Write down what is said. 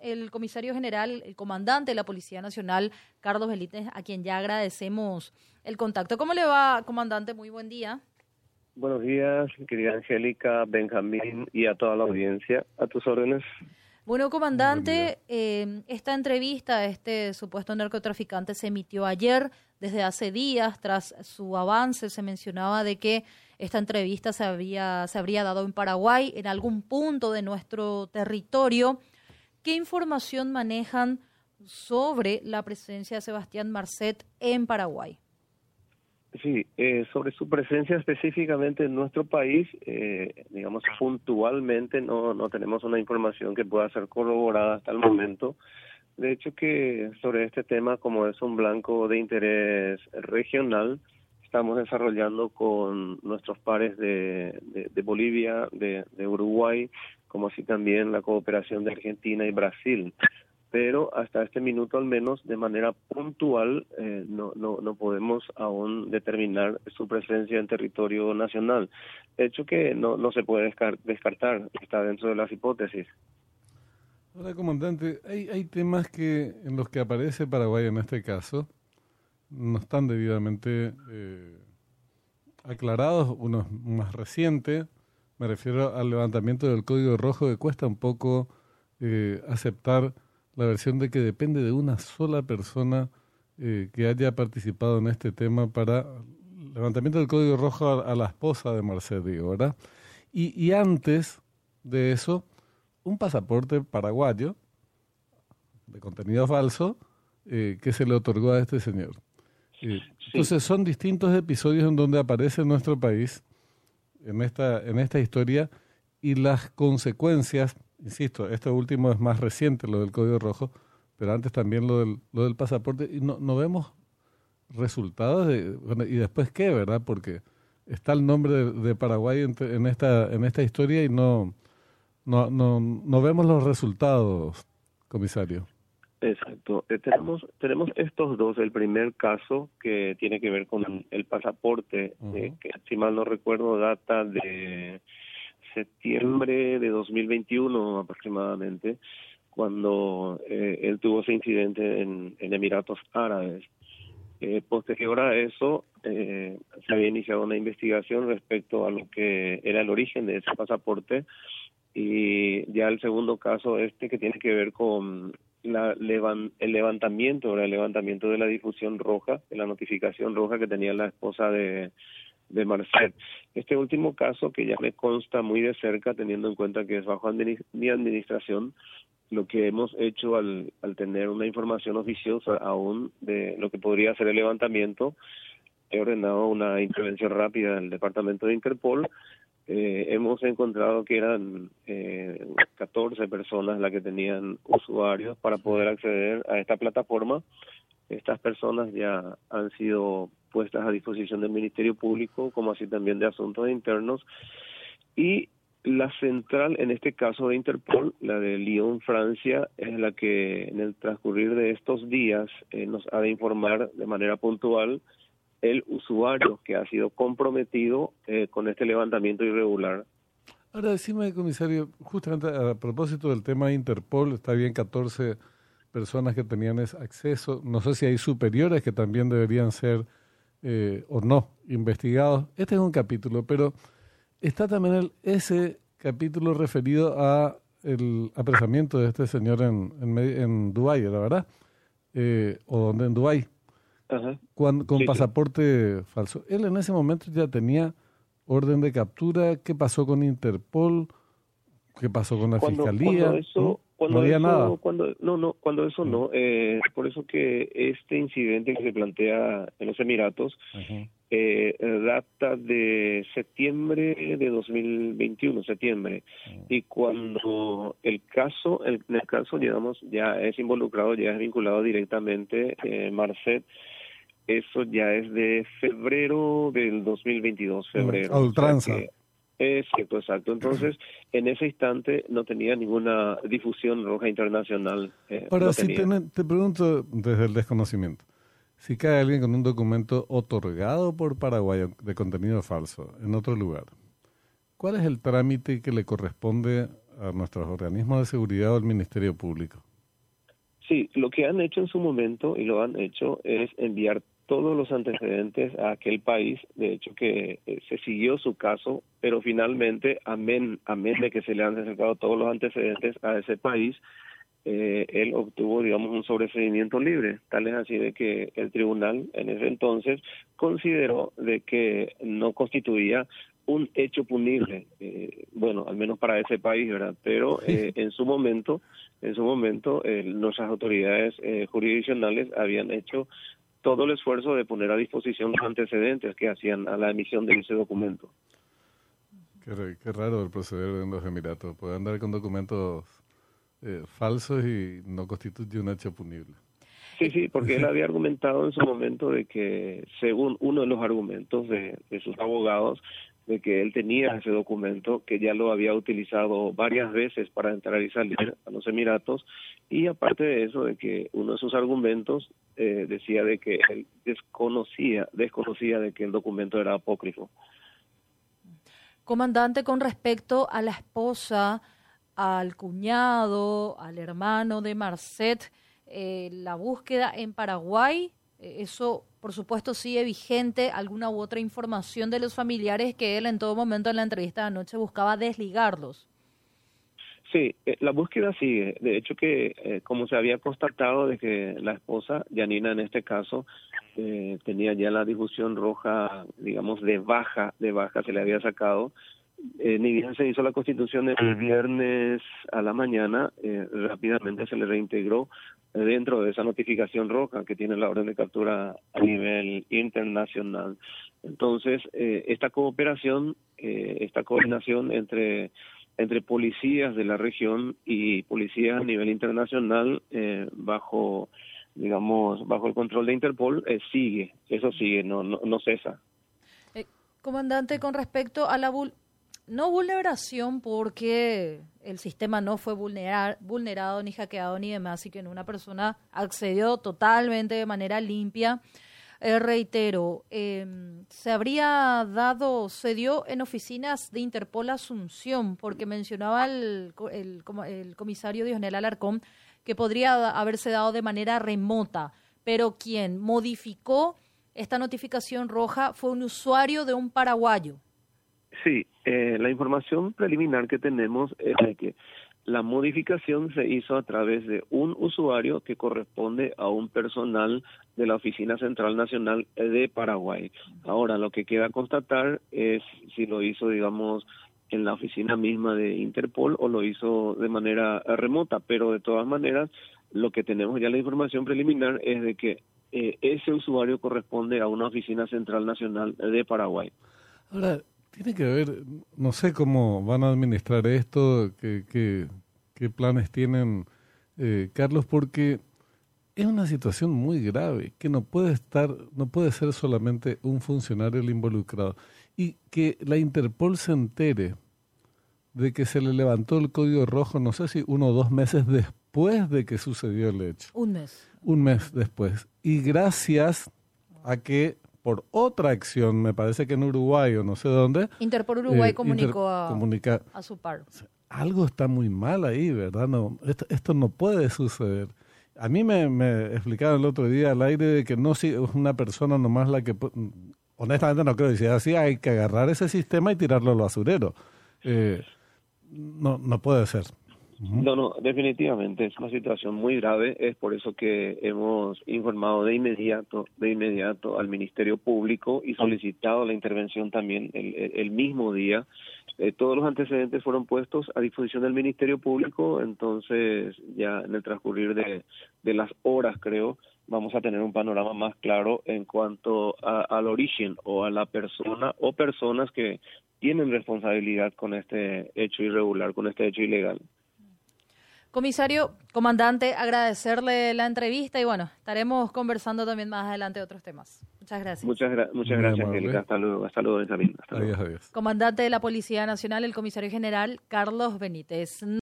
el comisario general, el comandante de la Policía Nacional, Carlos Benítez, a quien ya agradecemos el contacto. ¿Cómo le va, comandante? Muy buen día. Buenos días, querida Angélica, Benjamín y a toda la audiencia. A tus órdenes. Bueno, comandante, eh, esta entrevista a este supuesto narcotraficante se emitió ayer, desde hace días, tras su avance, se mencionaba de que esta entrevista se, había, se habría dado en Paraguay, en algún punto de nuestro territorio. ¿Qué información manejan sobre la presencia de Sebastián Marcet en Paraguay? Sí, eh, sobre su presencia específicamente en nuestro país, eh, digamos puntualmente no, no tenemos una información que pueda ser corroborada hasta el momento. De hecho que sobre este tema, como es un blanco de interés regional, estamos desarrollando con nuestros pares de, de, Bolivia, de, de Uruguay, como así también la cooperación de Argentina y Brasil. Pero hasta este minuto al menos, de manera puntual, eh, no, no, no podemos aún determinar su presencia en territorio nacional. Hecho que no, no se puede descartar, está dentro de las hipótesis. Hola, comandante. Hay, hay temas que en los que aparece Paraguay en este caso no están debidamente eh, aclarados. Uno más reciente, me refiero al levantamiento del código rojo que cuesta un poco eh, aceptar la versión de que depende de una sola persona eh, que haya participado en este tema para levantamiento del código rojo a, la esposa de Marcelo, ¿verdad? Y, y, antes de eso, un pasaporte paraguayo de contenido falso eh, que se le otorgó a este señor. Entonces son distintos episodios en donde aparece nuestro país en esta, en esta historia y las consecuencias, insisto, esto último es más reciente, lo del Código Rojo, pero antes también lo del, lo del pasaporte, y no, no vemos resultados de, y después qué, ¿verdad? Porque está el nombre de, Paraguay en, esta, en esta historia y no, no, no, no vemos los resultados, comisario. Exacto. Eh, tenemos tenemos estos dos. El primer caso que tiene que ver con el pasaporte, eh, que si mal no recuerdo data de septiembre de 2021 aproximadamente, cuando eh, él tuvo ese incidente en, en Emiratos Árabes. posterior a eso, se había iniciado una investigación respecto a lo que era el origen de ese pasaporte y ya el segundo caso este que tiene que ver con la el levantamiento, el levantamiento de la difusión roja, de la notificación roja que tenía la esposa de, de Marcel. Este último caso, que ya me consta muy de cerca, teniendo en cuenta que es bajo mi administración, lo que hemos hecho al, al tener una información oficiosa aún de lo que podría ser el levantamiento, he ordenado una intervención rápida del Departamento de Interpol eh, hemos encontrado que eran eh, 14 personas las que tenían usuarios para poder acceder a esta plataforma. Estas personas ya han sido puestas a disposición del Ministerio Público, como así también de Asuntos Internos. Y la central, en este caso de Interpol, la de Lyon, Francia, es la que en el transcurrir de estos días eh, nos ha de informar de manera puntual el usuario que ha sido comprometido eh, con este levantamiento irregular. Ahora, decime, comisario, justamente a propósito del tema de Interpol, está bien 14 personas que tenían ese acceso, no sé si hay superiores que también deberían ser eh, o no investigados. Este es un capítulo, pero está también el, ese capítulo referido a el apresamiento de este señor en, en, en Dubái, ¿la verdad? Eh, o donde en Dubái con pasaporte falso. Él en ese momento ya tenía orden de captura. ¿Qué pasó con Interpol? ¿Qué pasó con la fiscalía? eso, Cuando no había nada. Cuando, no, no, cuando eso no. Eh, por eso que este incidente que se plantea en los Emiratos eh, data de septiembre de 2021, septiembre. Y cuando el caso, el, en el caso, digamos, ya es involucrado, ya es vinculado directamente, eh, Marcet, eso ya es de febrero del 2022, febrero. A ultranza. exacto, exacto. Entonces, en ese instante no tenía ninguna difusión roja internacional. Eh, Ahora, si te, te, pregunto desde el desconocimiento, si cae alguien con un documento otorgado por Paraguay de contenido falso en otro lugar, ¿cuál es el trámite que le corresponde a nuestros organismos de seguridad o al Ministerio Público. Sí, lo que han hecho en su momento y lo han hecho es enviar todos los antecedentes a aquel país. De hecho, que eh, se siguió su caso, pero finalmente, amén, amén de que se le han acercado todos los antecedentes a ese país, eh, él obtuvo, digamos, un sobreseimiento libre. Tal es así de que el tribunal en ese entonces consideró de que no constituía un hecho punible, eh, bueno, al menos para ese país, ¿verdad? Pero eh, en su momento, en su momento, eh, nuestras autoridades eh, jurisdiccionales habían hecho todo el esfuerzo de poner a disposición los antecedentes que hacían a la emisión de ese documento. Qué, qué raro el proceder en los Emiratos. Pueden andar con documentos eh, falsos y no constituye un hecho punible. Sí, sí, porque él había argumentado en su momento de que, según uno de los argumentos de, de sus abogados, de que él tenía ese documento, que ya lo había utilizado varias veces para entrar y salir a los Emiratos, y aparte de eso, de que uno de sus argumentos eh, decía de que él desconocía, desconocía de que el documento era apócrifo. Comandante, con respecto a la esposa, al cuñado, al hermano de Marcet, eh, la búsqueda en Paraguay, eh, eso por supuesto sigue vigente, alguna u otra información de los familiares que él en todo momento en la entrevista de anoche buscaba desligarlos. Sí, eh, la búsqueda sigue. De hecho que, eh, como se había constatado de que la esposa, Janina en este caso, eh, tenía ya la difusión roja, digamos, de baja, de baja se le había sacado, eh, ni bien se hizo la constitución el viernes a la mañana, eh, rápidamente se le reintegró dentro de esa notificación roja que tiene la orden de captura a nivel internacional. Entonces, eh, esta cooperación, eh, esta coordinación entre entre policías de la región y policías a nivel internacional eh, bajo digamos bajo el control de Interpol eh, sigue eso sigue no no, no cesa Eh, comandante, con respecto a la no vulneración, porque el sistema no fue vulnerar, vulnerado ni hackeado ni demás, y que una persona accedió totalmente de manera limpia. Eh, reitero, eh, se habría dado, se dio en oficinas de Interpol Asunción, porque mencionaba el, el, el comisario Dionel Alarcón que podría haberse dado de manera remota, pero quien modificó esta notificación roja fue un usuario de un paraguayo. Sí, eh, la información preliminar que tenemos es de que la modificación se hizo a través de un usuario que corresponde a un personal de la Oficina Central Nacional de Paraguay. Ahora, lo que queda constatar es si lo hizo, digamos, en la oficina misma de Interpol o lo hizo de manera remota, pero de todas maneras, lo que tenemos ya la información preliminar es de que eh, ese usuario corresponde a una Oficina Central Nacional de Paraguay. Ahora, tiene que ver, no sé cómo van a administrar esto, qué, qué, qué planes tienen, eh, Carlos, porque es una situación muy grave, que no puede estar, no puede ser solamente un funcionario el involucrado. Y que la Interpol se entere de que se le levantó el código rojo, no sé si uno o dos meses después de que sucedió el hecho Un mes. un mes después. Y gracias a que por otra acción, me parece que en Uruguay o no sé dónde, Interpol Uruguay eh, comunicó Inter- a, comunica- a su par. algo está muy mal ahí, ¿verdad? No, esto, esto no puede suceder. A mí me, me explicaron el otro día al aire de que no si es una persona nomás la que... Honestamente no creo, y si es así hay que agarrar ese sistema y tirarlo al basurero. Eh, no, no puede ser. No, no, definitivamente es una situación muy grave. Es por eso que hemos informado de inmediato, de inmediato al Ministerio Público y solicitado la intervención también el, el- el mismo día. Eh, todos los antecedentes fueron puestos a disposición del Ministerio Público, entonces ya en el transcurrir de, de las horas, creo, vamos a tener un panorama más claro en cuanto a- al origen o a la persona o personas que tienen responsabilidad con este hecho irregular, con este hecho ilegal. Comisario, comandante, agradecerle la entrevista y bueno, estaremos conversando también más adelante de otros temas. Muchas gracias. Muchas, gra- muchas gracias. Angélica. Hasta luego. Hasta luego, Benjamín. Hasta luego. Adiós, adiós. Comandante de la Policía Nacional, el comisario general Carlos Benítez.